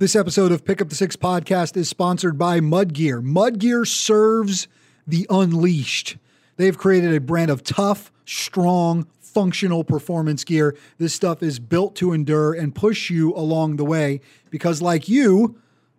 This episode of Pick Up the Six podcast is sponsored by Mudgear. Mudgear serves the unleashed. They've created a brand of tough, strong, functional performance gear. This stuff is built to endure and push you along the way because, like you,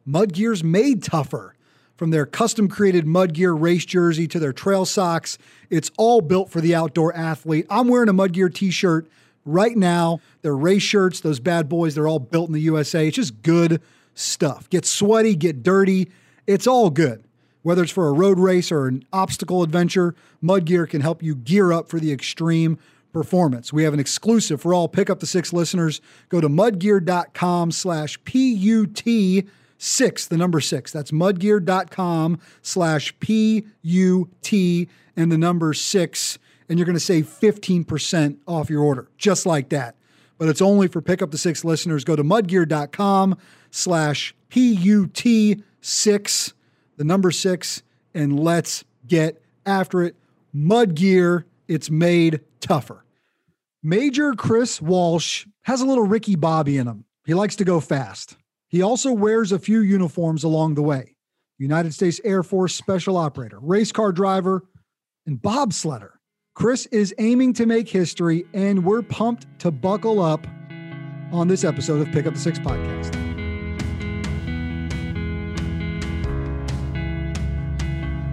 Mudgear's made tougher. From their custom created Mudgear race jersey to their trail socks, it's all built for the outdoor athlete. I'm wearing a Mudgear t shirt right now. They're race shirts, those bad boys, they're all built in the USA. It's just good stuff. Get sweaty, get dirty. It's all good. Whether it's for a road race or an obstacle adventure, Mud Gear can help you gear up for the extreme performance. We have an exclusive for all Pick Up the Six listeners. Go to mudgear.com slash P-U-T six, the number six. That's mudgear.com slash P-U-T and the number six and you're going to save 15% off your order, just like that. But it's only for Pick Up the Six listeners. Go to mudgear.com slash PUT6, the number six, and let's get after it. Mudgear, it's made tougher. Major Chris Walsh has a little Ricky Bobby in him. He likes to go fast. He also wears a few uniforms along the way United States Air Force Special Operator, race car driver, and bobsledder. Chris is aiming to make history, and we're pumped to buckle up on this episode of Pick Up the Six podcast.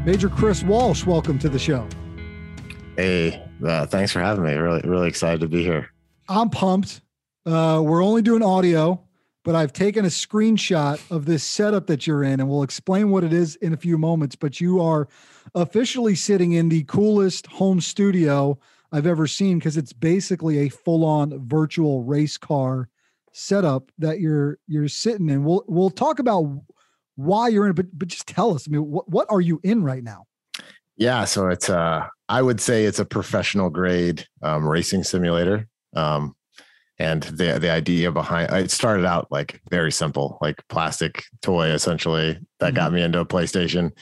Major Chris Walsh, welcome to the show. Hey, uh, thanks for having me. Really, really excited to be here. I'm pumped. Uh, we're only doing audio, but I've taken a screenshot of this setup that you're in, and we'll explain what it is in a few moments. But you are officially sitting in the coolest home studio I've ever seen because it's basically a full-on virtual race car setup that you're you're sitting in. We'll we'll talk about why you're in it, but but just tell us. I mean, what what are you in right now? Yeah, so it's uh I would say it's a professional grade um, racing simulator. Um, and the the idea behind it started out like very simple, like plastic toy essentially that mm-hmm. got me into a PlayStation.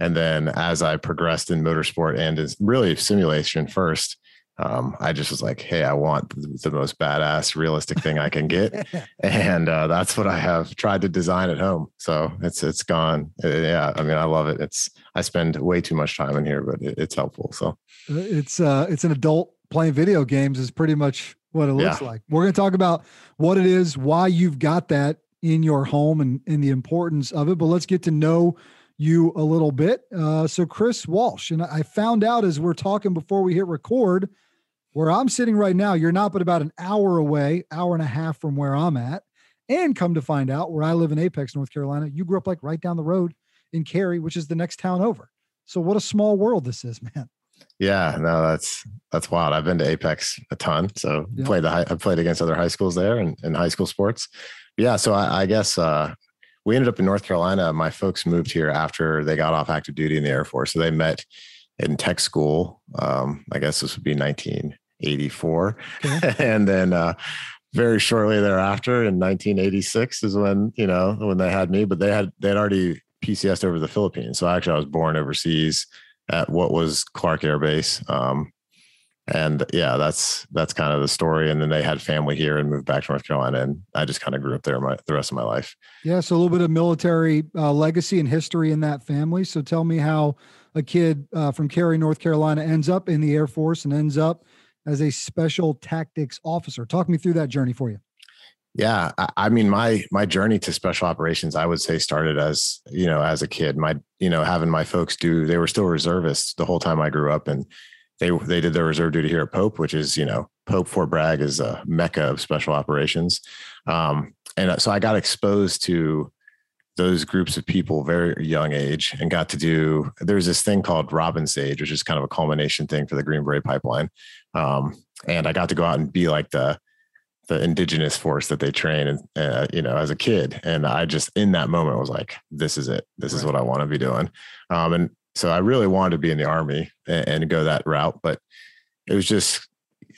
And then as I progressed in motorsport and is really simulation first, um, I just was like, hey, I want the, the most badass, realistic thing I can get, and uh, that's what I have tried to design at home. So it's it's gone. Uh, yeah, I mean, I love it. It's I spend way too much time in here, but it, it's helpful. So uh, it's uh, it's an adult playing video games is pretty much what it looks yeah. like. We're going to talk about what it is, why you've got that in your home, and and the importance of it. But let's get to know you a little bit. Uh, so, Chris Walsh, and I found out as we're talking before we hit record, where I'm sitting right now, you're not but about an hour away, hour and a half from where I'm at. And come to find out, where I live in Apex, North Carolina, you grew up like right down the road in Cary, which is the next town over. So, what a small world this is, man. Yeah, no, that's that's wild. I've been to Apex a ton, so yeah. played the high, I played against other high schools there and in high school sports. Yeah, so I, I guess uh, we ended up in North Carolina. My folks moved here after they got off active duty in the Air Force. So they met in tech school. Um, I guess this would be 1984. Okay. and then uh, very shortly thereafter in 1986 is when, you know, when they had me, but they had, they had already PCSed over the Philippines. So actually I was born overseas at what was Clark Air Base. Um, and yeah, that's that's kind of the story. And then they had family here and moved back to North Carolina, and I just kind of grew up there my the rest of my life. Yeah, so a little bit of military uh, legacy and history in that family. So tell me how a kid uh, from Cary, North Carolina, ends up in the Air Force and ends up as a special tactics officer. Talk me through that journey for you. Yeah, I mean my my journey to special operations, I would say, started as you know as a kid. My you know having my folks do they were still reservists the whole time I grew up, and they they did their reserve duty here at Pope, which is you know Pope Fort Bragg is a mecca of special operations, um, and uh, so I got exposed to those groups of people very young age and got to do there's this thing called robin sage which is kind of a culmination thing for the green beret pipeline. Um, and i got to go out and be like the the indigenous force that they train and uh, you know as a kid. And i just in that moment was like this is it. This right. is what i want to be doing. Um, and so I really wanted to be in the army and, and go that route, but it was just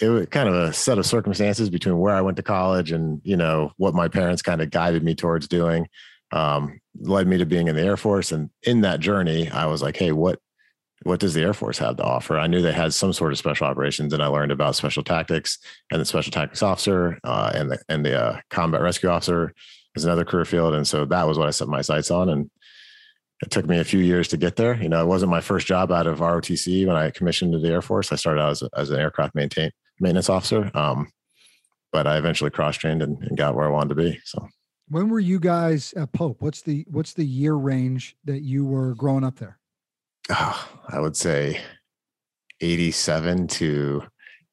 it was kind of a set of circumstances between where I went to college and you know what my parents kind of guided me towards doing, um, led me to being in the Air Force. And in that journey, I was like, hey, what what does the Air Force have to offer? I knew they had some sort of special operations, and I learned about special tactics and the special tactics officer uh, and the and the uh, combat rescue officer is another career field. And so that was what I set my sights on. And it took me a few years to get there. You know, it wasn't my first job out of ROTC when I commissioned to the Air Force. I started out as, as an aircraft maintain maintenance officer. Um, but I eventually cross trained and, and got where I wanted to be. So when were you guys at Pope? What's the what's the year range that you were growing up there? Oh, I would say 87 to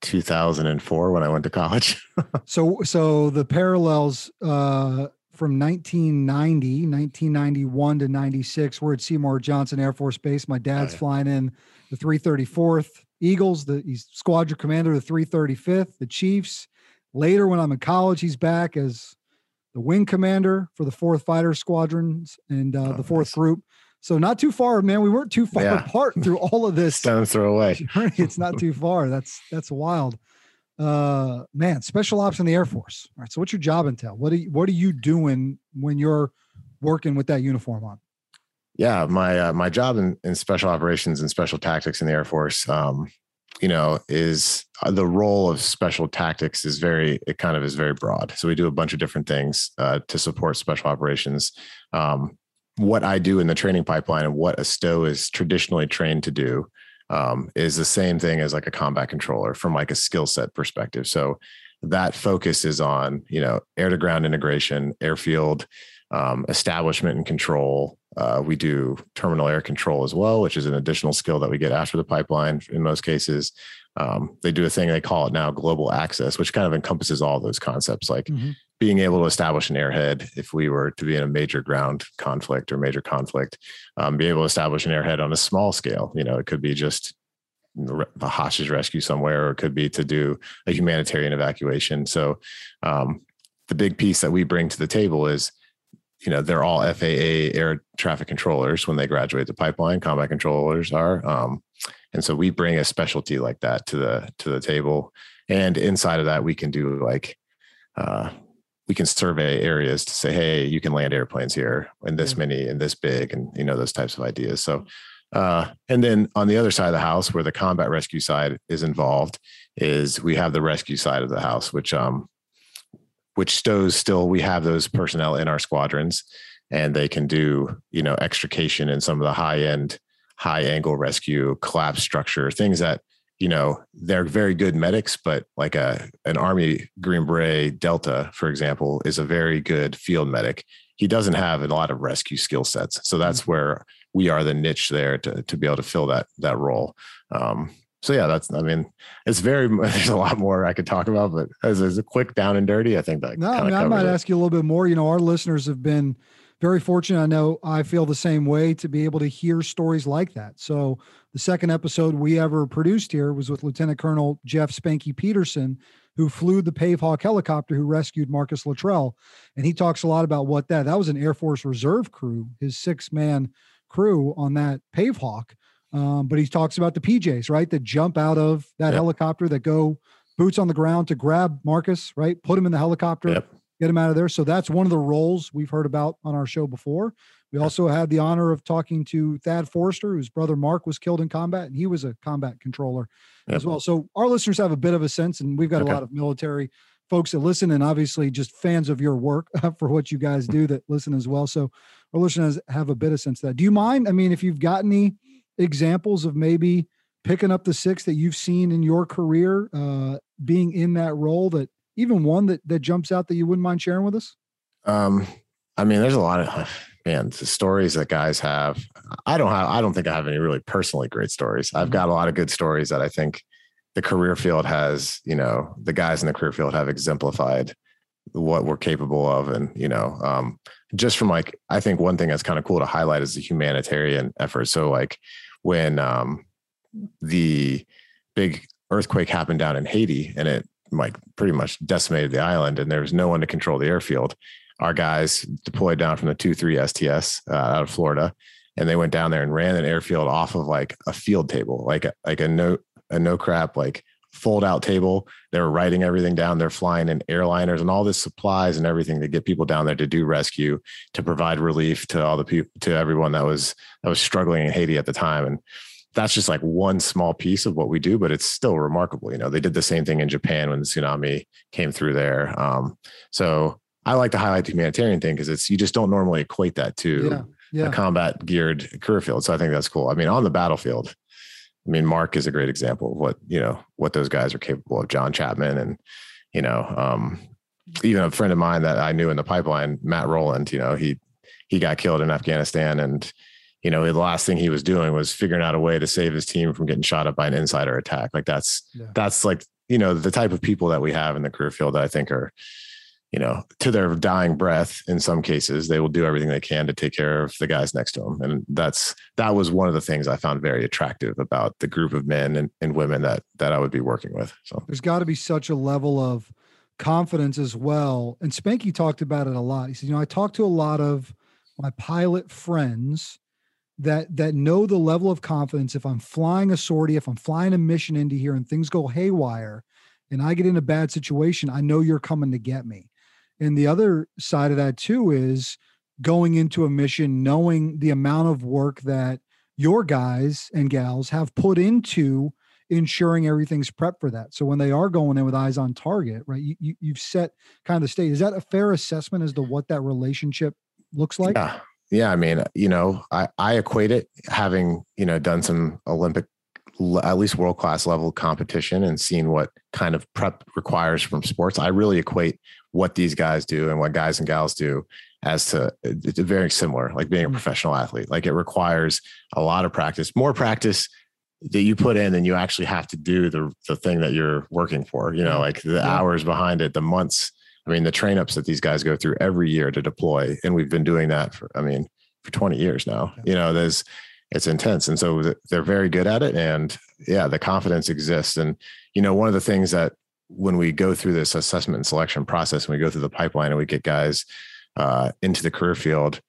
2004 when I went to college. so so the parallels uh, from 1990, 1991 to 96, we're at Seymour Johnson Air Force Base. My dad's oh, yeah. flying in the 334th Eagles, the he's squadron commander of the 335th, the Chiefs. Later, when I'm in college, he's back as the wing commander for the fourth fighter squadrons and uh, oh, the fourth nice. group. So not too far, man. We weren't too far yeah. apart through all of this. Stone's throw away. it's not too far. That's that's wild. Uh, man, special ops in the Air Force. All right. So what's your job entail? What are you, what are you doing when you're working with that uniform on? Yeah, my uh, my job in, in special operations and special tactics in the Air Force. Um, you know, is uh, the role of special tactics is very, it kind of is very broad. So we do a bunch of different things uh, to support special operations. Um, what I do in the training pipeline and what a STO is traditionally trained to do um, is the same thing as like a combat controller from like a skill set perspective. So that focus is on you know air to ground integration, airfield um, establishment and control. Uh, we do terminal air control as well, which is an additional skill that we get after the pipeline in most cases. Um, they do a thing they call it now global access, which kind of encompasses all those concepts like mm-hmm. being able to establish an airhead if we were to be in a major ground conflict or major conflict, um, be able to establish an airhead on a small scale. You know, it could be just a hostage rescue somewhere, or it could be to do a humanitarian evacuation. So, um, the big piece that we bring to the table is you know they're all FAA air traffic controllers when they graduate the pipeline. Combat controllers are, um, and so we bring a specialty like that to the to the table. And inside of that, we can do like uh, we can survey areas to say, hey, you can land airplanes here in this many and this big, and you know those types of ideas. So, uh, and then on the other side of the house, where the combat rescue side is involved, is we have the rescue side of the house, which um, which STOs still we have those personnel in our squadrons and they can do you know extrication and some of the high end high angle rescue collapse structure things that you know they're very good medics but like a an army green beret delta for example is a very good field medic he doesn't have a lot of rescue skill sets so that's mm-hmm. where we are the niche there to, to be able to fill that that role um, so yeah, that's I mean, it's very there's a lot more I could talk about, but as, as a quick down and dirty, I think that no, I, mean, I might it. ask you a little bit more. You know, our listeners have been very fortunate. I know I feel the same way to be able to hear stories like that. So the second episode we ever produced here was with Lieutenant Colonel Jeff Spanky Peterson, who flew the Pave Hawk helicopter who rescued Marcus Luttrell. And he talks a lot about what that that was an Air Force Reserve crew, his six man crew on that Pave Hawk um, but he talks about the PJs, right? That jump out of that yep. helicopter, that go boots on the ground to grab Marcus, right? Put him in the helicopter, yep. get him out of there. So that's one of the roles we've heard about on our show before. We also had the honor of talking to Thad Forester, whose brother Mark was killed in combat, and he was a combat controller yep. as well. So our listeners have a bit of a sense, and we've got okay. a lot of military folks that listen, and obviously just fans of your work for what you guys do that listen as well. So our listeners have a bit of sense of that. Do you mind? I mean, if you've got any examples of maybe picking up the six that you've seen in your career, uh, being in that role that even one that that jumps out that you wouldn't mind sharing with us? Um, I mean, there's a lot of man the stories that guys have. I don't have. I don't think I have any really personally great stories. I've mm-hmm. got a lot of good stories that I think the career field has. You know, the guys in the career field have exemplified what we're capable of, and you know, um, just from like I think one thing that's kind of cool to highlight is the humanitarian effort. So like when um, the big earthquake happened down in Haiti and it like pretty much decimated the island and there was no one to control the airfield. Our guys deployed down from the 2-3 STS uh, out of Florida and they went down there and ran an airfield off of like a field table, like a, like a no a no crap like fold out table. They're writing everything down. They're flying in airliners and all this supplies and everything to get people down there to do rescue, to provide relief to all the people, to everyone that was that was struggling in Haiti at the time. And that's just like one small piece of what we do, but it's still remarkable. You know, they did the same thing in Japan when the tsunami came through there. Um, so I like to highlight the humanitarian thing because it's you just don't normally equate that to Yeah. Yeah. a combat geared career field. So I think that's cool. I mean, on the battlefield, I mean, Mark is a great example of what you know what those guys are capable of. John Chapman and you know, um, even a friend of mine that I knew in the pipeline, Matt Roland. You know, he he got killed in Afghanistan, and you know, the last thing he was doing was figuring out a way to save his team from getting shot up by an insider attack. Like that's Yeah. that's like you know the type of people that we have in the career field that I think are you know, to their dying breath, in some cases, they will do everything they can to take care of the guys next to them. And that's that was one of the things I found very attractive about the group of men and, and women that that I would be working with. So There's got to be such a level of confidence as well. And Spanky talked about it a lot. He said, you know, I talk to a lot of my pilot friends that that know the level of confidence if I'm flying a sortie, if I'm flying a mission into here and things go haywire and I get in a bad situation, I know you're coming to get me. And the other side of that too is going into a mission knowing the amount of work that your guys and gals have put into ensuring everything's prepped for that. So when they are going in with eyes on target, right? You, you you've set kind of the state. Is that a fair assessment as to what that relationship looks like? yeah. Yeah. I mean, you know, I, I equate it having, you know, done some Olympic at least world class level competition and seeing what kind of prep requires from sports. I really equate what these guys do and what guys and gals do as to it's very similar, like being a mm-hmm. professional athlete. Like it requires a lot of practice, more practice that you put in than you actually have to do the the thing that you're working for. You know, mm-hmm. like the Yeah. hours behind it, the months. I mean, the train ups that these guys go through every year to deploy, and we've been doing that for. I mean, for 20 years now. You know, there's it's intense, and so they're very good at it, and yeah, the confidence exists. And you know, one of the things that when we go through this assessment and selection process, and we go through the pipeline and we get guys uh, into the career field,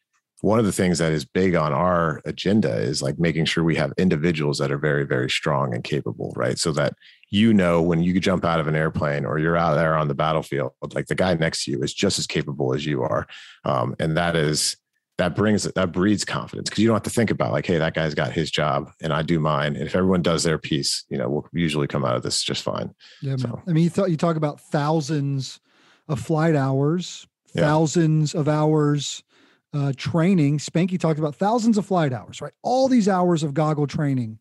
one of the things that is big on our agenda is like making sure we have individuals that are very, very strong and capable, right? So that you know when you jump out of an airplane or you're out there on the battlefield, like the guy next to you is just as capable as you are, um, and that is that brings that breeds confidence because you don't have to think about like, hey, that guy's got his job and I do mine, and if everyone does their piece, you know, we'll usually come out of this just fine. Yeah. So- I mean, you thought you talk about thousands of flight hours, Yeah. thousands of hours uh, training. Spanky talked about thousands of flight hours, right? All these hours of goggle training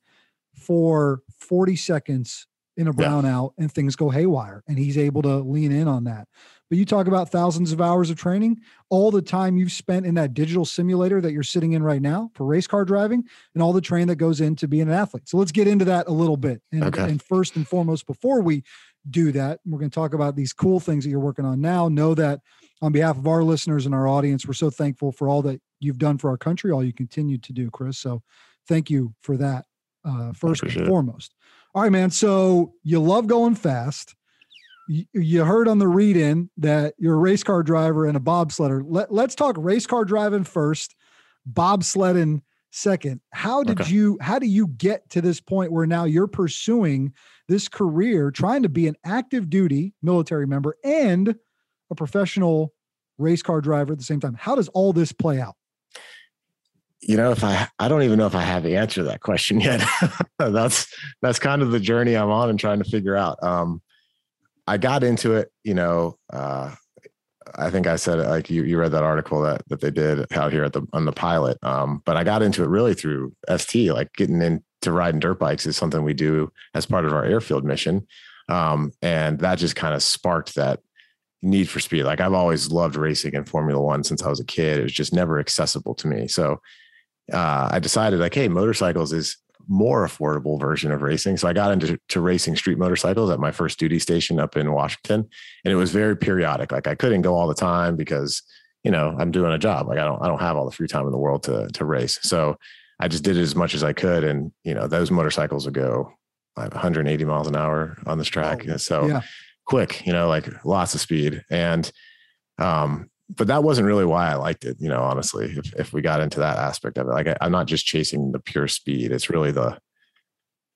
for 40 seconds in a Yeah. brownout and things go haywire and he's able to lean in on that. But you talk about thousands of hours of training, all the time you've spent in that digital simulator that you're sitting in right now for race car driving and all the training that goes into being an athlete. So let's get into that a little bit. And, Okay. and first and foremost, before we do that, we're going to talk about these cool things that you're working on now. Know that on behalf of our listeners and our audience, we're so thankful for all that you've done for our country, all you continue to do, Chris. So thank you for that, uh, first and appreciate it. foremost. All right, man. So you love going fast. You, heard on the read in that you're a race car driver and a bobsledder. Let, let's talk race car driving first, bobsledding second. How did Okay. you, how do you get to this point where now you're pursuing this career, trying to be an active duty military member and a professional race car driver at the same time? How does all this play out? you know if i i don't even know if i have the answer to that question yet that's that's kind of the journey i'm on and trying to figure out um i got into it you know uh i think i said like you, you read that article that that they did out here at the on the pilot um but i got into it really through st like getting into riding dirt bikes is something we do as part of our airfield mission um and that just kind of sparked that need for speed. Like i've always loved racing in formula one since i was a kid. It was just never accessible to me. So uh, I decided like, hey, motorcycles is more affordable version of racing. So I got into to racing street motorcycles at my first duty station up in Washington, and it was very periodic. Like I couldn't go all the time because you know I'm doing a job. Like I don't I don't have all the free time in the world to to race. So I just did it as much as I could, and you know those motorcycles would go like 180 miles an hour on this track. Oh, so yeah. quick, you know, like lots of speed. And um, but that wasn't really why I liked it, you know, honestly, if if we got into that aspect of it. Like I, I'm not just chasing the pure speed. It's really the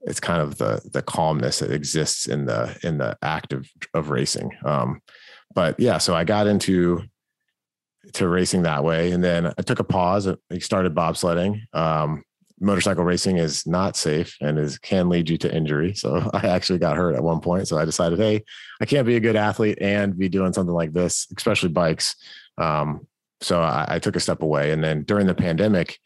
it's kind of the the calmness that exists in the in the act of of racing. Um, but yeah, so I got into to racing that way. And then I took a pause. I started bobsledding. Um, motorcycle racing is not safe and is can lead you to injury. So I actually got hurt at one point. So I decided, hey, I can't be a good athlete and be doing something like this, especially bikes. Um, so I, I, took a step away. And then during the pandemic,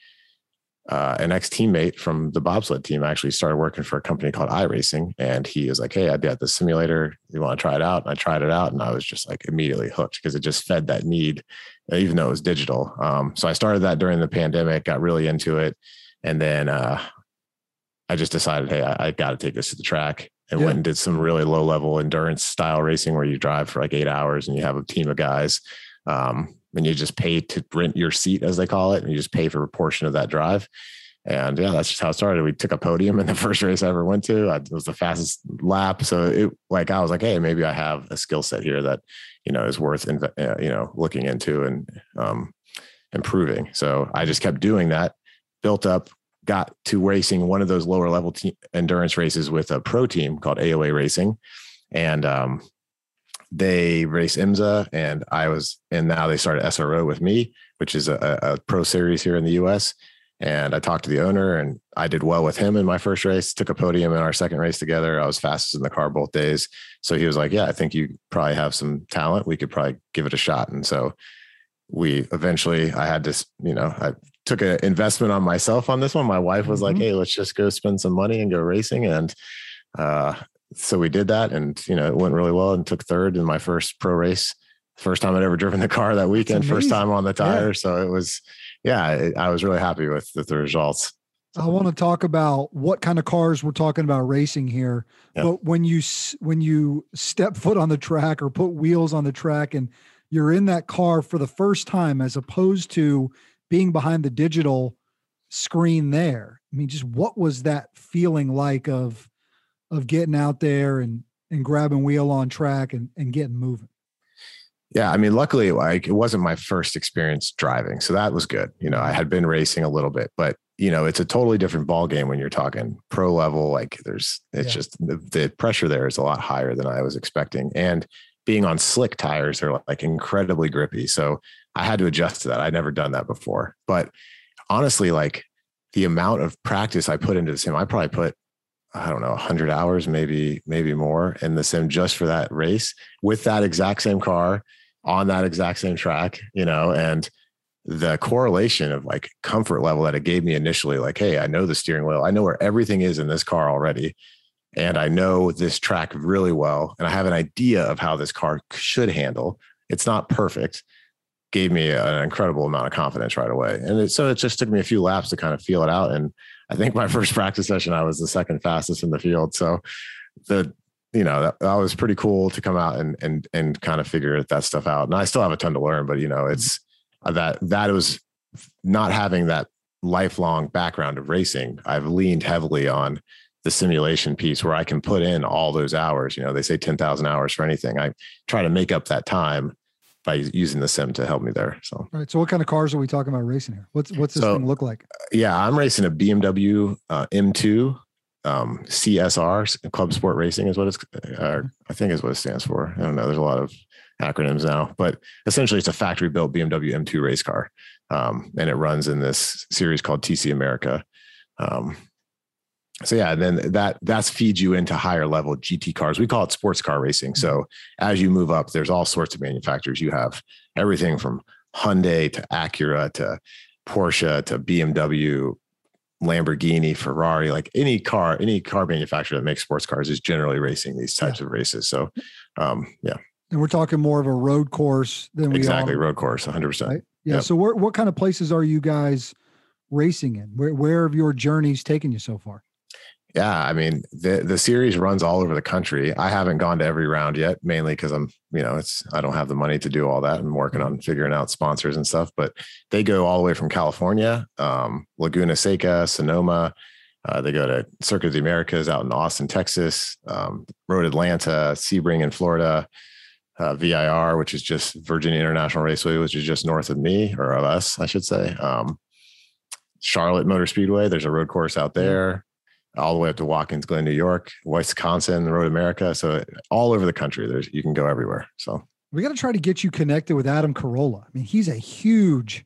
uh, an ex teammate from the bobsled team actually started working for a company called iRacing. And he was like, Hey, I've got the simulator. You want to try it out? And I tried it out and I was just like immediately hooked because it just fed that need, even though it was digital. Um, so I started that during the pandemic, got really into it. And then uh, I just decided, Hey, I, I got to take this to the track and yeah. went and did some really low level endurance style racing where you drive for like eight hours and you have a team of guys. Um, and you just pay to rent your seat, as they call it, and you just pay for a portion of that drive. And yeah, that's just how it started. We took a podium in the first race I ever went to. I, it was the fastest lap. So it like I was like, hey, maybe I have a skill set here that you know is worth uh, you know looking into and um, improving. So I just kept doing that, built up, got to racing one of those lower level te- endurance races with a pro team called AOA Racing, and um, they race IMSA and I was, and now they started SRO with me, which is a, a pro series here in the US. And I talked to the owner and I did well with him in my first race, took a podium in our second race together. I was fastest in the car both days. So he was like, Yeah, I think you probably have some talent. We could probably give it a shot. And so we eventually, I had this, you know, I took an investment on myself on this one. My wife was mm-hmm. like, Hey, let's just go spend some money and go racing. And uh, so we did that and you know it went really well and took third in my first pro race first time i'd ever driven the car that weekend first time on the tire yeah. so it was yeah i was really happy with, with the results i want to talk about what kind of cars we're talking about racing here yeah. but when you when you step foot on the track or put wheels on the track and you're in that car for the first time as opposed to being behind the digital screen there i mean just what was that feeling like of of getting out there and and grabbing wheel on track and, and getting moving. Yeah, I mean, luckily, like it wasn't my first experience driving, so that was good. You know, I had been racing a little bit, but you know, it's a totally different ball game when you're talking pro level. Like, there's it's yeah. just the, the pressure there is a lot higher than I was expecting, and being on slick tires are like incredibly grippy. So I had to adjust to that. I'd never done that before, but honestly, like the amount of practice I put into the sim, I probably put I don't know, 100 hours, maybe, maybe more in the sim just for that race with that exact same car on that exact same track, you know, and the correlation of like comfort level that it gave me initially, like, hey, I know the steering wheel, I know where everything is in this car already. And I know this track really well. And I have an idea of how this car should handle. It's not perfect, gave me an incredible amount of confidence right away. And it, so it just took me a few laps to kind of feel it out. And I think my first practice session, I was the second fastest in the field. So the, you know, that, that was pretty cool to come out and, and, and kind of figure that stuff out. And I still have a ton to learn, but you know, it's uh, that, that was not having that lifelong background of racing. I've leaned heavily on the simulation piece where I can put in all those hours. You know, they say 10,000 hours for anything. I try to make up that time by using the sim to help me there. So, all right. So, what kind of cars are we talking about racing here? What's what's this so, thing look like? Yeah, I'm racing a BMW uh, M2 um, CSR Club Sport Racing is what it's. Uh, I think is what it stands for. I don't know. There's a lot of acronyms now, but essentially, it's a factory built BMW M2 race car, um, and it runs in this series called TC America. Um, so yeah, then that that's feeds you into higher level GT cars. We call it sports car racing. So as you move up, there's all sorts of manufacturers. You have everything from Hyundai to Acura to Porsche to BMW, Lamborghini, Ferrari, like any car, any car manufacturer that makes sports cars is generally racing these types yeah. of races. So um, yeah. And we're talking more of a road course than we exactly road course, 100. Right? percent Yeah. Yep. So where, what kind of places are you guys racing in? Where where have your journeys taken you so far? Yeah, I mean the the series runs all over the country. I haven't gone to every round yet, mainly because I'm, you know, it's I don't have the money to do all that. I'm working on figuring out sponsors and stuff. But they go all the way from California, um, Laguna Seca, Sonoma. Uh, they go to Circuit of the Americas out in Austin, Texas, um, Road Atlanta, Sebring in Florida, uh, VIR, which is just Virginia International Raceway, which is just north of me or of us, I should say. Um, Charlotte Motor Speedway. There's a road course out there all the way up to Watkins Glen, New York, Wisconsin, Road America. So all over the country, there's you can go everywhere. So we got to try to get you connected with Adam Carolla. I mean, he's a huge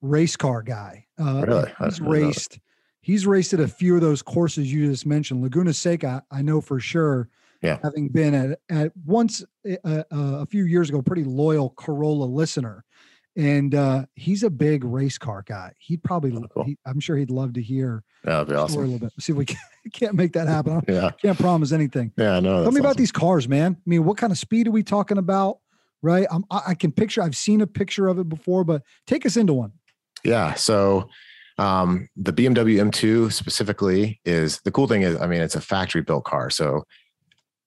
race car guy. Uh, really? He's raced. He's raced at a few of those courses you just mentioned. Laguna Seca, I know for sure. Yeah. Having been at at once uh, uh, a few years ago, pretty loyal Corolla listener, and uh, he's a big race car guy. He'd probably, Oh, cool. he, I'm sure he'd love to hear That'd be story a little bit. See if we can, can't make that happen. Yeah. can't promise anything. Yeah. No. Tell me about these cars, man. I mean, what kind of speed are we talking about? Right? I'm, I I can picture. I've seen a picture of it before, but take us into one. Yeah. So um, the BMW M2 specifically is the cool thing is, I mean, it's a factory built car. So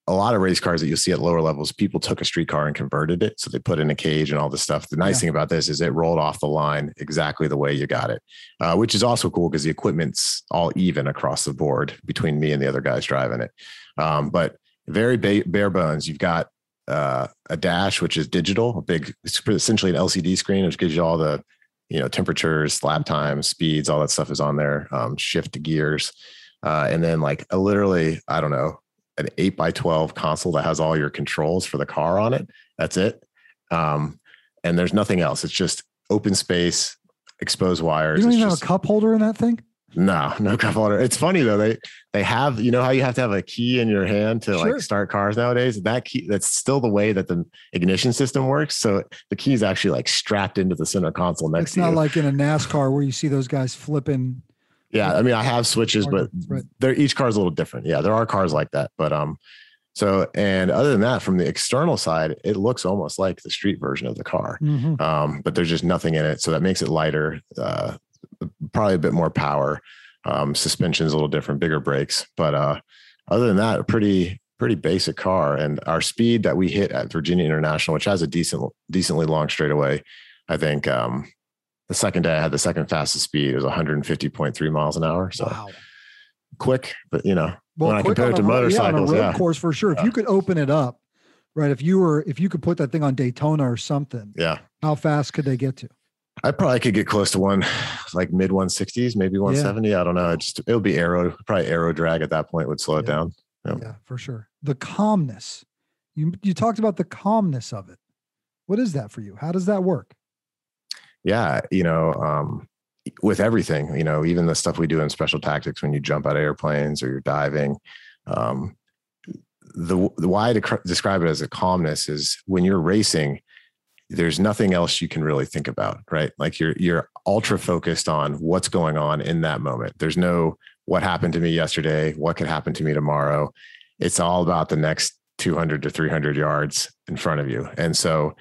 a lot of race cars that you'll see at lower levels, people took a street car and converted it. So they put in a cage and all this stuff. The nice Yeah. thing about this is it rolled off the line exactly the way you got it, uh, which is also cool because the equipment's all even across the board between me and the other guys driving it. Um, but very ba- bare bones. You've got uh, a dash, which is digital, a big, essentially an LCD screen, which gives you all the, you know, temperatures, lap times, speeds, all that stuff is on there. Um, shift gears, uh, and then like a literally, I don't know, an eight by twelve console that has all your controls for the car on it. That's it. Um, and there's nothing else. It's just open space, exposed wires. You don't It's even just- have a cup holder in that thing. no, no cup holder. It's funny though. They they have you know how you have to have a key in your hand to Sure. like start cars nowadays. That key that's still the way that the ignition system works. So the key is actually like strapped into the center console next to you. It's to not you. like in a NASCAR where you see those guys flipping. Yeah, I mean I have switches, but they're each car is a little different. Yeah, there are cars like that, but um. So and other than that, from the external side, it looks almost like the street version of the car. Mhm. um, but there's just nothing in it. So that makes it lighter, uh, probably a bit more power. Um, suspension's a little different, bigger brakes. But uh, other than that, a pretty pretty basic car. And our speed that we hit at Virginia International, which has a decent decently long straightaway, I think um, the second day I had the second fastest speed. It was 150.3 miles an hour. So Wow. quick, but you know, when I compare it to road- yeah, motorcycles, a road yeah. course for sure. If Yeah. you could open it up, right? If you were, if you could put that thing on Daytona or something, yeah. how fast could they get to? I probably could get close to one, like mid 160s, maybe 170. I don't know. It just it would be aero, probably aero drag at that point would slow it down. Yeah, for sure. The calmness. You you talked about the calmness of it. What is that for you? How does that work? Yeah, you know, um, with everything, you know, even the stuff we do in special tactics when you jump out of airplanes or you're diving. Um, the, the why I describe it as a calmness is when you're racing, there's nothing else you can really think about, right? Like you're you're ultra focused on what's going on in that moment. There's no what happened to me yesterday, what could happen to me tomorrow. It's all about the next 200 to 300 yards in front of you. And so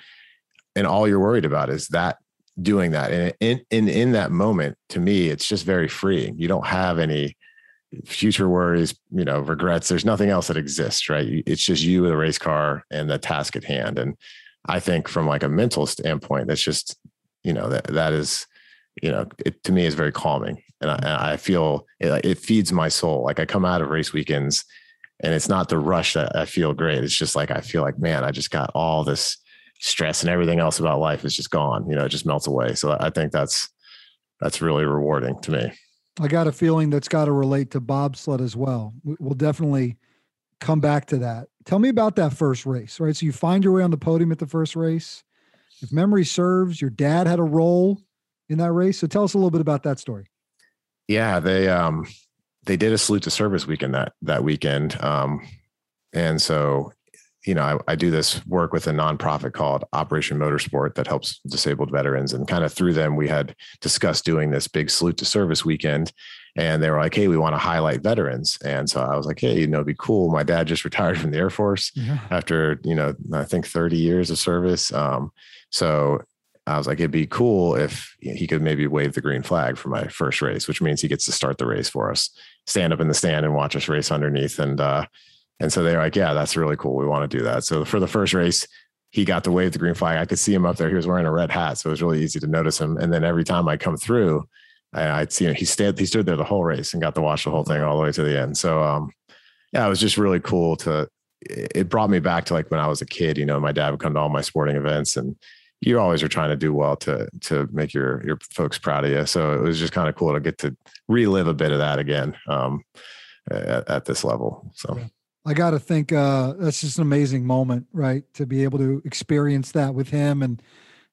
and all you're worried about is that doing that. And in in in that moment to me it's just very freeing. You don't have any future worries you know regrets. There's nothing else that exists right? It's just you with a race car and the task at hand. And i think from like a mental standpoint that's just you know that that is you know it to me is very calming. And i, I feel it, it feeds my soul. Like i come out of race weekends and it's not the rush that i feel great. It's just like i feel like man i just got all this stress and everything else about life is just gone. You know, it just melts away. So I think that's that's really rewarding to me. I got a feeling that's got to relate to bobsled as well. We- We'll definitely come back to that. Tell me about that first race, right? So you find your way on the podium at the first race. If memory serves, your dad had a role in that race. So tell us a little bit about that story. Yeah, they um they did a salute to service weekend that that weekend. Um and so you know, I, I do this work with a nonprofit called Operation Motorsport that helps disabled veterans. And kind of through them, we had discussed doing this big salute to service weekend. And they were like, hey, we want to highlight veterans. And so I was like, hey, you know, it'd be cool. My dad just retired from the Air Force. Yeah. after you know i think 30 years of service um so i was like it'd be cool if he could maybe wave the green flag for my first race which means he gets to start the race for us stand up in the stand and watch us race underneath and uh and so they're like yeah that's really cool. We want to do that. So for the first race he got to wave the green flag. I could see him up there. He was wearing a red hat so it was really easy to notice him. And then every time i come through I, i'd see him. He stayed he stood there the whole race and got to watch the whole thing all the way to the end. So um yeah it was just really cool to it brought me back to like when I was a kid, you know, my dad would come to all my sporting events and you always are trying to do well to to make your your folks proud of you. So it was just kind of cool to get to relive a bit of that again um, at, at this level. So I got to think uh, that's just an amazing moment, right? To be able to experience that with him and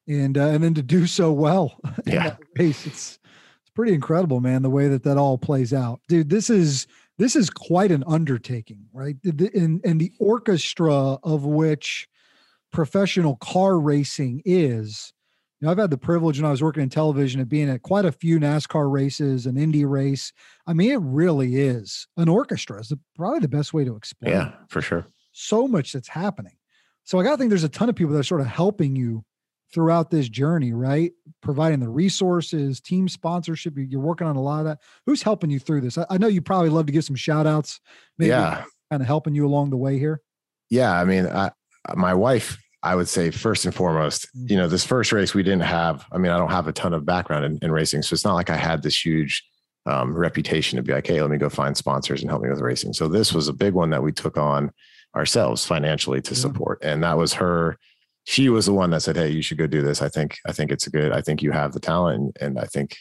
and uh, and then to do so well Yeah. race. It's it's pretty incredible, man. The way that that all plays out, dude. This is this is quite an undertaking, right? And and the orchestra of which professional car racing is. You know, I've had the privilege when I was working in television of being at quite a few NASCAR races, an Indy race. I mean, it really is an orchestra. Is probably the best way to explain. Yeah, for sure. So much that's happening. So I got to think there's a ton of people that are sort of helping you throughout this journey, right? Providing the resources, team sponsorship. You're working on a lot of that. Who's helping you through this? I, know you probably love to give some shout outs, maybe yeah. kind of helping you along the way here. Yeah. I mean, I, my wife, I would say first and foremost, mm. you know, this first race we didn't have, I mean, I don't have a ton of background in, in racing. So it's not like I had this huge um, reputation to be like, hey, let me go find sponsors and help me with racing. So this was a big one that we took on ourselves financially to yeah. support. And that was her she was the one that said, "Hey, you should go do this. I think I think it's a good. I think you have the talent, and, and I think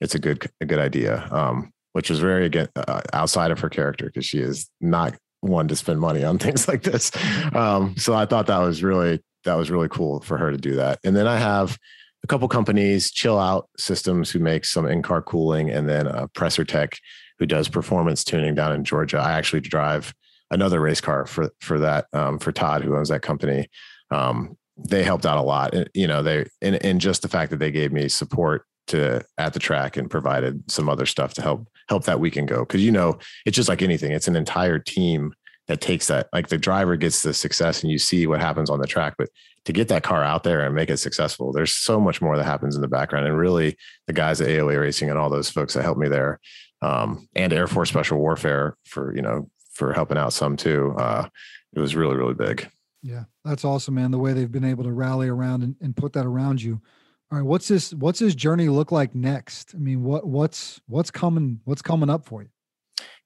it's a good a good idea." Um, which was very again uh, outside of her character because she is not one to spend money on things like this. Um, so I thought that was really that was really cool for her to do that. And then I have a couple companies, Chill Out Systems, who makes some in-car cooling, and then uh, Presser Tech, who does performance tuning down in Georgia. I actually drive another race car for for that um, for Todd, who owns that company. Um, they helped out a lot. You know, they and, and just the fact that they gave me support to at the track and provided some other stuff to help help that weekend go. Cause you know, it's just like anything, it's an entire team that takes that. Like the driver gets the success and you see what happens on the track, but to get that car out there and make it successful, there's so much more that happens in the background. And really the guys at AOA Racing and all those folks that helped me there, um, and Air Force Special Warfare for, you know, for helping out some too. Uh, it was really, really big. Yeah, that's awesome, man. The way they've been able to rally around and, and put that around you. All right, what's this? What's this journey look like next? I mean, what what's what's coming? What's coming up for you?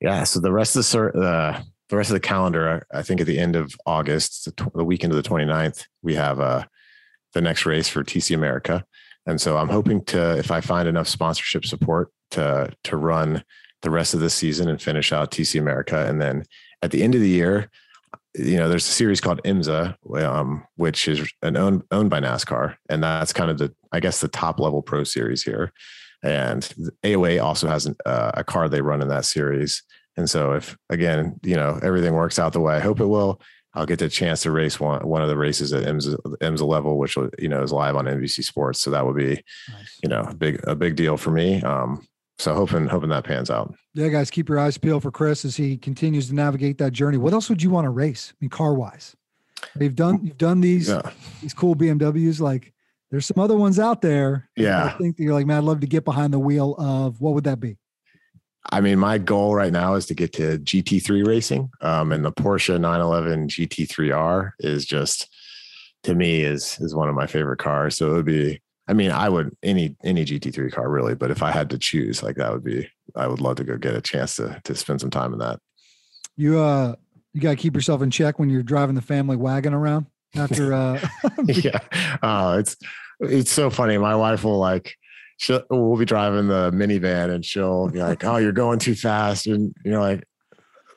Yeah, so the rest of the uh, the rest of the calendar, I think at the end of August, the, the weekend of the 29th, we have uh, the next race for TC America, and so I'm hoping to, if I find enough sponsorship support to to run the rest of the season and finish out TC America, and then at the end of the year, you know, there's a series called IMSA, um, which is an owned owned by NASCAR, and that's kind of the, I guess, the top level pro series here. And AOA also has an, uh, a car they run in that series. And so, if again, you know, everything works out the way I hope it will, I'll get the chance to race one one of the races at IMSA, IMSA level, which you know is live on NBC Sports. So that would be, nice. you know, a big a big deal for me. Um, so hoping hoping that pans out. Yeah, guys, keep your eyes peeled for Chris as he continues to navigate that journey. What else would you want to race? I mean, car wise, you've done you've done these yeah. these cool BMWs. Like, there's some other ones out there. Yeah, I think that you're like, man, I'd love to get behind the wheel of. What would that be? I mean, my goal right now is to get to GT3 racing, um, and the Porsche 911 GT3R is just to me is is one of my favorite cars. So it would be I mean, I would any any GT3 car really, but if I had to choose, like that would be I would love to go get a chance to to spend some time in that. You uh you gotta keep yourself in check when you're driving the family wagon around after uh yeah. Uh it's it's so funny. My wife will like she'll we'll be driving the minivan and she'll be like, Oh, you're going too fast. And you know, like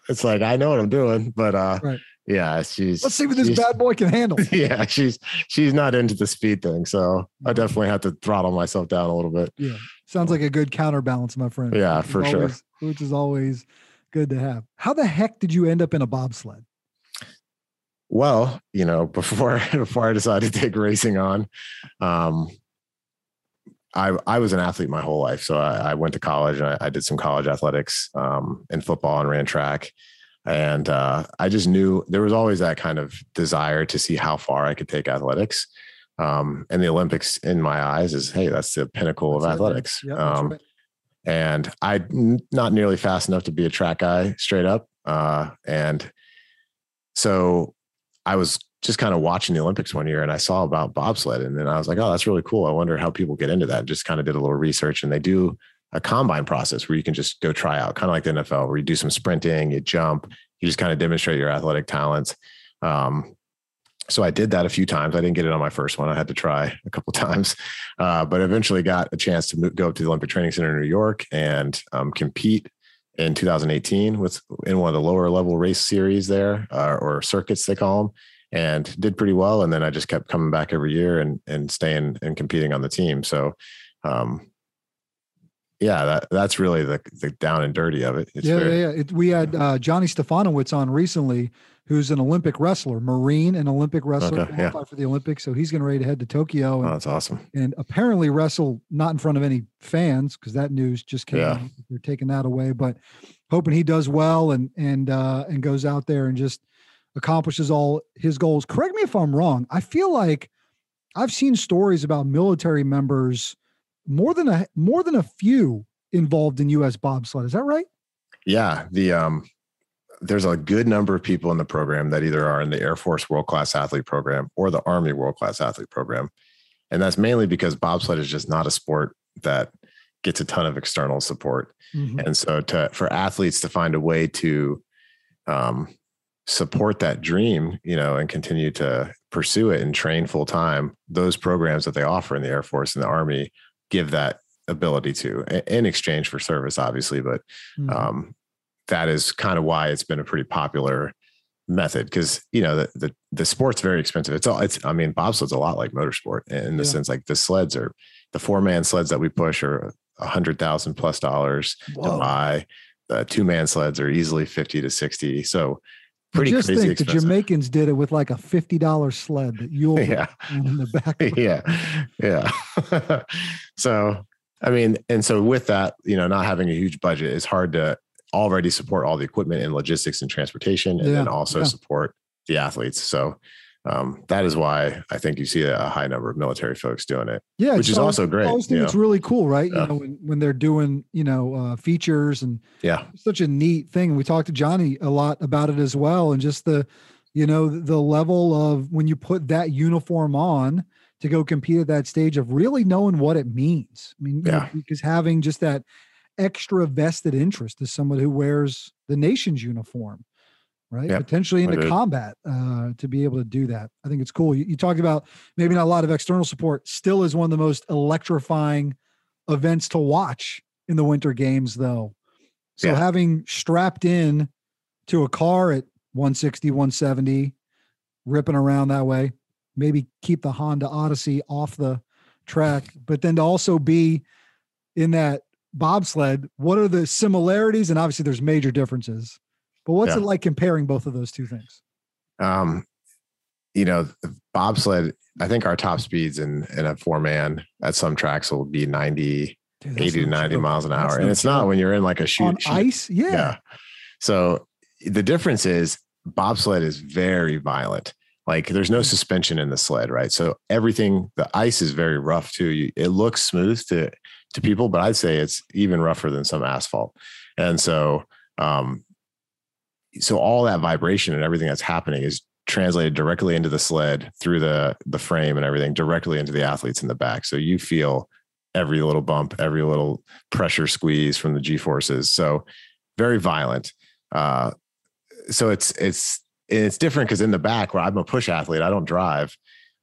it's like I know what I'm doing, but uh right yeah, she's. Let's see what this bad boy can handle. Yeah, she's she's not into the speed thing, so I definitely have to throttle myself down a little bit. Yeah, sounds like a good counterbalance, my friend. Yeah, for always, sure. Which is always good to have. How the heck did you end up in a bobsled? Well, you know, before before I decided to take racing on, um, I I was an athlete my whole life. So I, I went to college and I, I did some college athletics um, in football and ran track and uh, I just knew there was always that kind of desire to see how far I could take athletics. Um, and the Olympics, in my eyes, is hey, that's the pinnacle that's of athletics. Yep, um, right. And I'm not nearly fast enough to be a track guy straight up. Uh, and so I was just kind of watching the Olympics one year and I saw about bobsled. And then I was like, oh, that's really cool. I wonder how people get into that. Just kind of did a little research and they do a combine process where you can just go try out, kind of like the NFL, where you do some sprinting, you jump, you just kind of demonstrate your athletic talents. Um, so I did that a few times. I didn't get it on my first one. I had to try a couple times, uh, but eventually got a chance to move, go up to the Olympic Training Center in New York and um, compete in 2018 with in one of the lower level race series there uh, or circuits they call them, and did pretty well. And then I just kept coming back every year and and staying and competing on the team. So um, yeah, that that's really the the down and dirty of it. It's yeah, very, yeah, yeah. It, we had uh, Johnny Stefanowicz on recently, who's an Olympic wrestler, Marine and Olympic wrestler, okay, yeah. for the Olympics. So he's getting ready to head to Tokyo. And, oh, that's awesome. And apparently wrestle not in front of any fans because that news just came. Yeah. They're taking that away, but hoping he does well and and uh, and goes out there and just accomplishes all his goals. Correct me if I'm wrong. I feel like I've seen stories about military members more than a more than a few involved in U.S. bobsled. Is that right? Yeah, the um, there's a good number of people in the program that either are in the Air Force World Class Athlete Program or the Army World Class Athlete Program, and that's mainly because bobsled is just not a sport that gets a ton of external support, mm-hmm. and so to for athletes to find a way to um, support that dream, you know, and continue to pursue it and train full time, those programs that they offer in the Air Force and the Army give that ability to in exchange for service, obviously. But mm-hmm. um, that is kind of why it's been a pretty popular method because you know the, the the sport's very expensive. It's all it's I mean bobsled's a lot like motorsport in the yeah. sense like the sleds are the four man sleds that we push are a hundred thousand plus dollars Whoa. to buy. The two man sleds are easily fifty to sixty. So pretty just crazy think expensive. the Jamaicans did it with like a fifty dollar sled that you'll yeah in the back. yeah, yeah. so I mean, and so with that, you know, not having a huge budget, it's hard to already support all the equipment and logistics and transportation, and yeah, then also yeah. support the athletes. So um, that is why I think you see a high number of military folks doing it. Yeah, which is also great. I always think it's know? really cool, right? Yeah. You know, when, when they're doing you know uh, features and yeah, such a neat thing. We talked to Johnny a lot about it as well, and just the you know the level of when you put that uniform on to go compete at that stage of really knowing what it means. I mean, yeah. know, because having just that extra vested interest as someone who wears the nation's uniform right? Yep, Potentially into combat uh, to be able to do that. I think it's cool. You, you, talked about maybe not a lot of external support, still is one of the most electrifying events to watch in the winter games, though. So yeah. having strapped in to a car at 160, 170, ripping around that way, maybe keep the Honda Odyssey off the track, but then to also be in that bobsled, what are the similarities? And obviously, there's major differences but what's yeah. it like comparing both of those two things? Um, you know, bobsled, I think our top speeds in, in a four man at some tracks will be 90, Dude, 80 to 90 miles an hour. and it's not when you're in like a shoot. On shoot. ice? Yeah. yeah. So the difference is bobsled is very violent. Like there's no mm. suspension in the sled, right? So everything, the ice is very rough too. You, it looks smooth to to people, but I'd say it's even rougher than some asphalt. And so um, so all that vibration and everything that's happening is translated directly into the sled through the the frame and everything directly into the athletes in the back. So you feel every little bump every little pressure squeeze from the g forces. So very violent. Uh, so it's it's it's different because in the back where i'm a push athlete i don't drive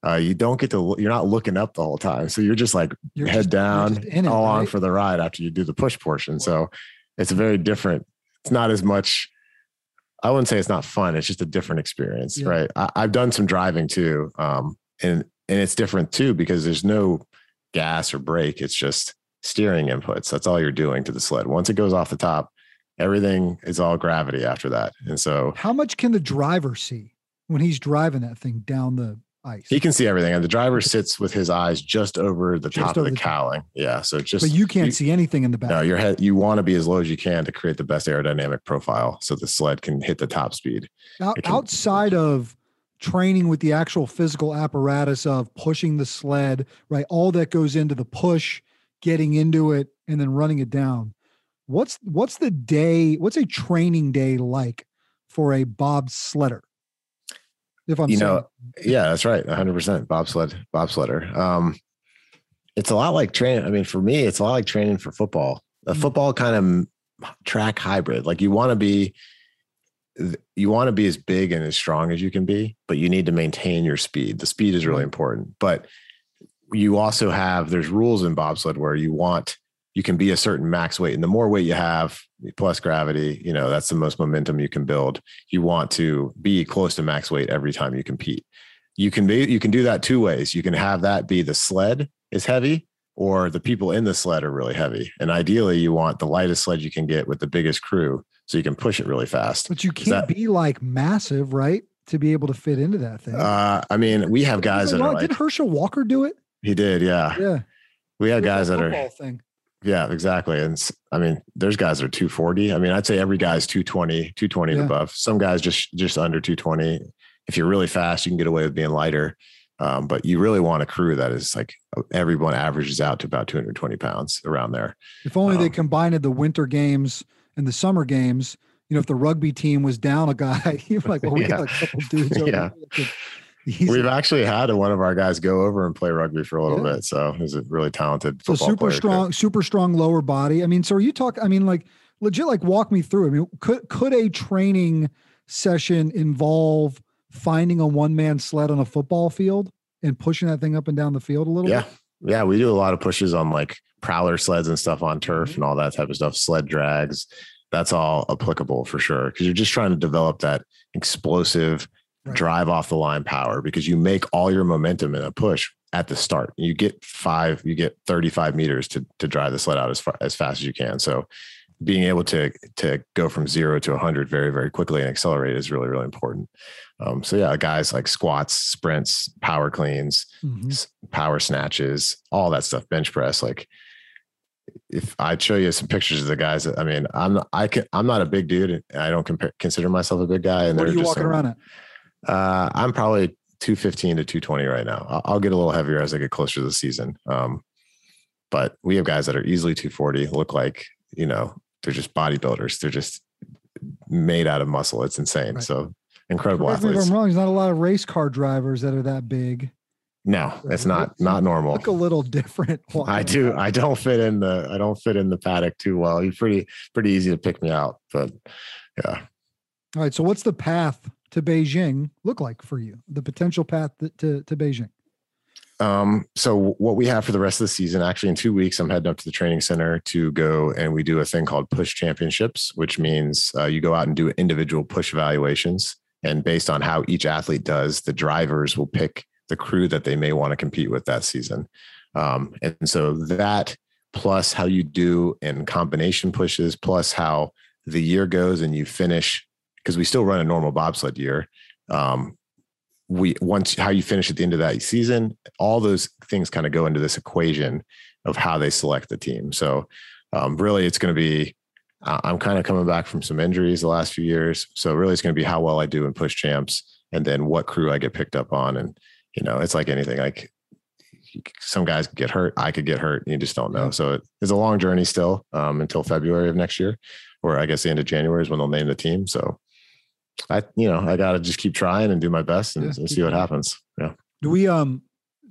uh, you don't get to you're not looking up the whole time. So you're just like you're head just, down it, all right? on for the ride after you do the push portion. So it's very different it's not as much I wouldn't say it's not fun. It's just a different experience, yeah. right? I, have done some driving too, um, and and it's different too because there's no gas or brake. It's just steering inputs. That's all you're doing to the sled. Once it goes off the top, everything is all gravity after that. And so, how much can the driver see when he's driving that thing down the ice. He can see everything, and the driver sits with his eyes just over the just top over of the, the cowling. Yeah, so just but you can't you, see anything in the back. No, your head. You want to be as low as you can to create the best aerodynamic profile, so the sled can hit the top speed. Now, can, outside of training with the actual physical apparatus of pushing the sled, right? All that goes into the push, getting into it, and then running it down. What's what's the day? What's a training day like for a bobsledder? If I'm you know, yeah, that's right. 100 percent bobsled, bobsledder. Um, it's a lot like training. I mean, for me, it's a lot like training for football. A mm-hmm. football kind of track hybrid. Like you want to be, you want to be as big and as strong as you can be, but you need to maintain your speed. The speed is really important. But you also have there's rules in bobsled where you want you can be a certain max weight and the more weight you have plus gravity you know that's the most momentum you can build you want to be close to max weight every time you compete you can be you can do that two ways you can have that be the sled is heavy or the people in the sled are really heavy. And ideally, you want the lightest sled you can get with the biggest crew so you can push it really fast. But you can't that, be like massive, right? To be able to fit into that thing. Uh, I mean, we have guys that are like, did Herschel Walker do it? He did, yeah. Yeah. We have guys that are thing. Yeah, exactly. And I mean, there's guys that are 240. I mean, I'd say every guy's 220, 220 yeah. and above. Some guys just just under 220. If you're really fast, you can get away with being lighter. Um, but you really want a crew that is like everyone averages out to about 220 pounds around there. If only um, they combined the winter games and the summer games. You know, if the rugby team was down a guy, you're like, well, we yeah. got a couple dudes. yeah. We've actually had one of our guys go over and play rugby for a little yeah. bit. So he's a really talented. So super strong, too. super strong lower body. I mean, so are you talking? I mean, like legit, like walk me through. I mean, could could a training session involve finding a one man sled on a football field and pushing that thing up and down the field a little? Yeah, bit? yeah. We do a lot of pushes on like prowler sleds and stuff on turf mm-hmm. and all that type of stuff. Sled drags. That's all applicable for sure because you're just trying to develop that explosive right. drive off the line power because you make all your momentum in a push at the start. You get five, you get 35 meters to to drive the sled out as far as fast as you can. So being able to to go from zero to 100 very very quickly and accelerate is really really important. Um, so yeah, guys like squats, sprints, power cleans, mm-hmm. power snatches, all that stuff, bench press, like if I'd show you some pictures of the guys that I mean, I'm I can I'm not a big dude. I don't compare consider myself a big guy. And what are you walking some, around at? Uh, I'm probably 215 to 220 right now. I'll, I'll, get a little heavier as I get closer to the season. Um, but we have guys that are easily 240, look like, you know, they're just bodybuilders. They're just made out of muscle. It's insane. Right. So incredible Correct athletes. if I'm wrong, there's not a lot of race car drivers that are that big. No, it's not not normal. Look a little different. I do. I don't fit in the. I don't fit in the paddock too well. You're pretty pretty easy to pick me out, but yeah. All right. So what's the path to Beijing look like for you? The potential path to, to Beijing? Um, so what we have for the rest of the season, actually in two weeks, I'm heading up to the training center to go and we do a thing called push championships, which means uh, you go out and do individual push evaluations. And based on how each athlete does, the drivers will pick the crew that they may want to compete with that season. Um, and so that plus how you do in combination pushes, plus how the year goes and you finish because we still run a normal bobsled year. Um, we once how you finish at the end of that season, all those things kind of go into this equation of how they select the team. So um, really, it's going to be. Uh, I'm kind of coming back from some injuries the last few years, so really, it's going to be how well I do in push champs, and then what crew I get picked up on, and you know, it's like anything. Like some guys get hurt, I could get hurt. You just don't know. So it's a long journey still um, until February of next year, or I guess the end of January is when they'll name the team. So I, you know, I got to just keep trying and do my best and, yeah, and see what happens. Yeah. Do we, um,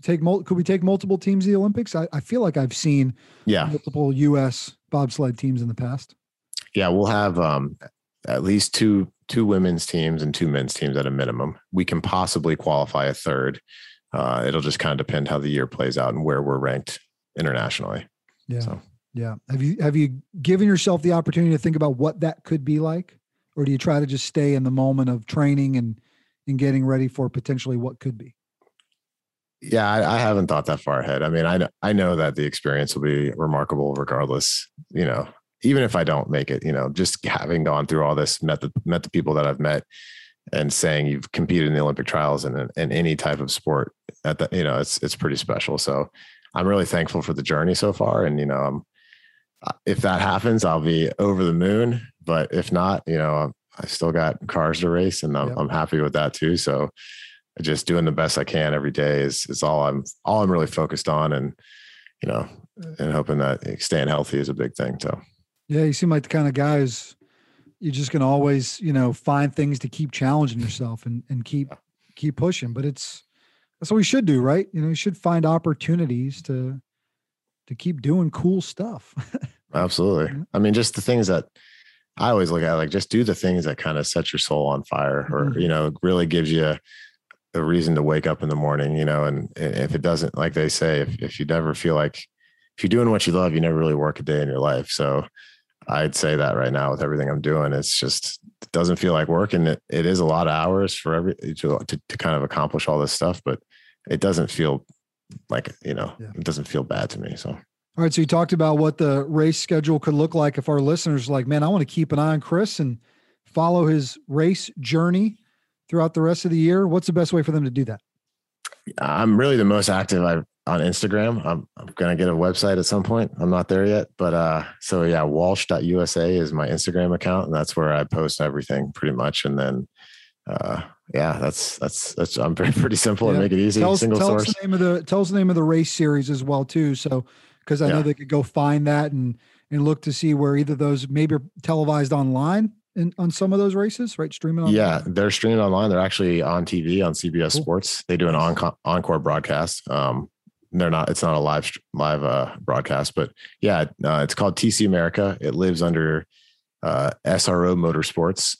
take, mul- could we take multiple teams to the Olympics? I, I feel like I've seen yeah multiple U.S. bobsled teams in the past. Yeah. We'll have, um, at least two, two women's teams and two men's teams at a minimum. We can possibly qualify a third. Uh, it'll just kind of depend how the year plays out and where we're ranked internationally. Yeah. So. Yeah. Have you, have you given yourself the opportunity to think about what that could be like? Or do you try to just stay in the moment of training and and getting ready for potentially what could be? Yeah, I, I, haven't thought that far ahead. I mean, I I know that the experience will be remarkable regardless. You know, even if I don't make it, you know, just having gone through all this, met the met the people that I've met, and saying you've competed in the Olympic trials and in any type of sport at the, you know, it's it's pretty special. So I'm really thankful for the journey so far, and you know, I'm if that happens, I'll be over the moon. But if not, you know, I still got cars to race, and I'm, yep. I'm happy with that too. So, just doing the best I can every day is is all I'm all I'm really focused on, and you know, and hoping that staying healthy is a big thing. So, yeah, you seem like the kind of guy who's you're just gonna always you know find things to keep challenging yourself and and keep keep pushing. But it's that's what we should do, right? You know, you should find opportunities to to keep doing cool stuff. Absolutely. I mean, just the things that I always look at, like just do the things that kind of set your soul on fire, or mm-hmm. you know, really gives you a, a, reason to wake up in the morning. You know, and, if it doesn't, like they say, if if you never feel like if you're doing what you love, you never really work a day in your life. So I'd say that right now with everything I'm doing, it's just it doesn't feel like work, and it, it is a lot of hours for every to, to to kind of accomplish all this stuff, but it doesn't feel like you know Yeah. it doesn't feel bad to me. So All right. So you talked about what the race schedule could look like if our listeners are like, man, I want to keep an eye on Chris and follow his race journey throughout the rest of the year. What's the best way for them to do that? I'm really the most active I on Instagram. I'm I'm gonna get a website at some point. I'm not there yet, but uh, so yeah, Walsh.usa is my Instagram account, and that's where I post everything pretty much. And then, uh, yeah, that's that's that's I'm very pretty simple and make it easy. Tell us, Single tell source. us the name of the tell us the name of the race series as well too. So because I know they could go find that and and look to see where either those maybe are televised online in, on some of those races, right? Streaming online. Yeah, they're streaming online. They're actually on TV on CBS Cool. Sports. They do an encore encore broadcast. Um, they're not. It's not a live live uh, broadcast, but yeah, uh, it's called TC America. It lives under uh, SRO Motorsports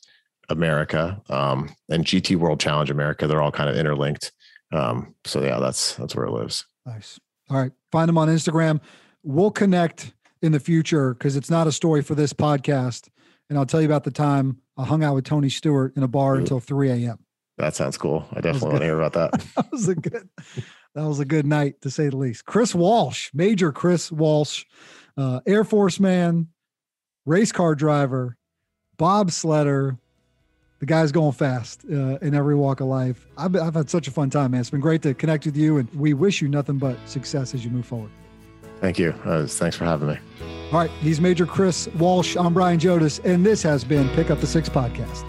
America um, and GT World Challenge America. They're all kind of interlinked. Um, so yeah, that's that's where it lives. Nice. All right. Find them on Instagram. We'll connect in the future because it's not a story for this podcast. And I'll tell you about the time I hung out with Tony Stewart in a bar Ooh. until 3 a.m. That sounds cool. I definitely want to hear about that. That was a good, that was a good night to say the least. Chris Walsh, Major Chris Walsh, uh, Air Force man, race car driver, bobsledder. The guy's going fast uh, in every walk of life. I've, I've had such a fun time, man. It's been great to connect with you, and we wish you nothing but success as you move forward. Thank you. Uh, thanks for having me. All right, he's Major Chris Walsh. I'm Brian Jodas, and this has been Pick Up the Six podcast.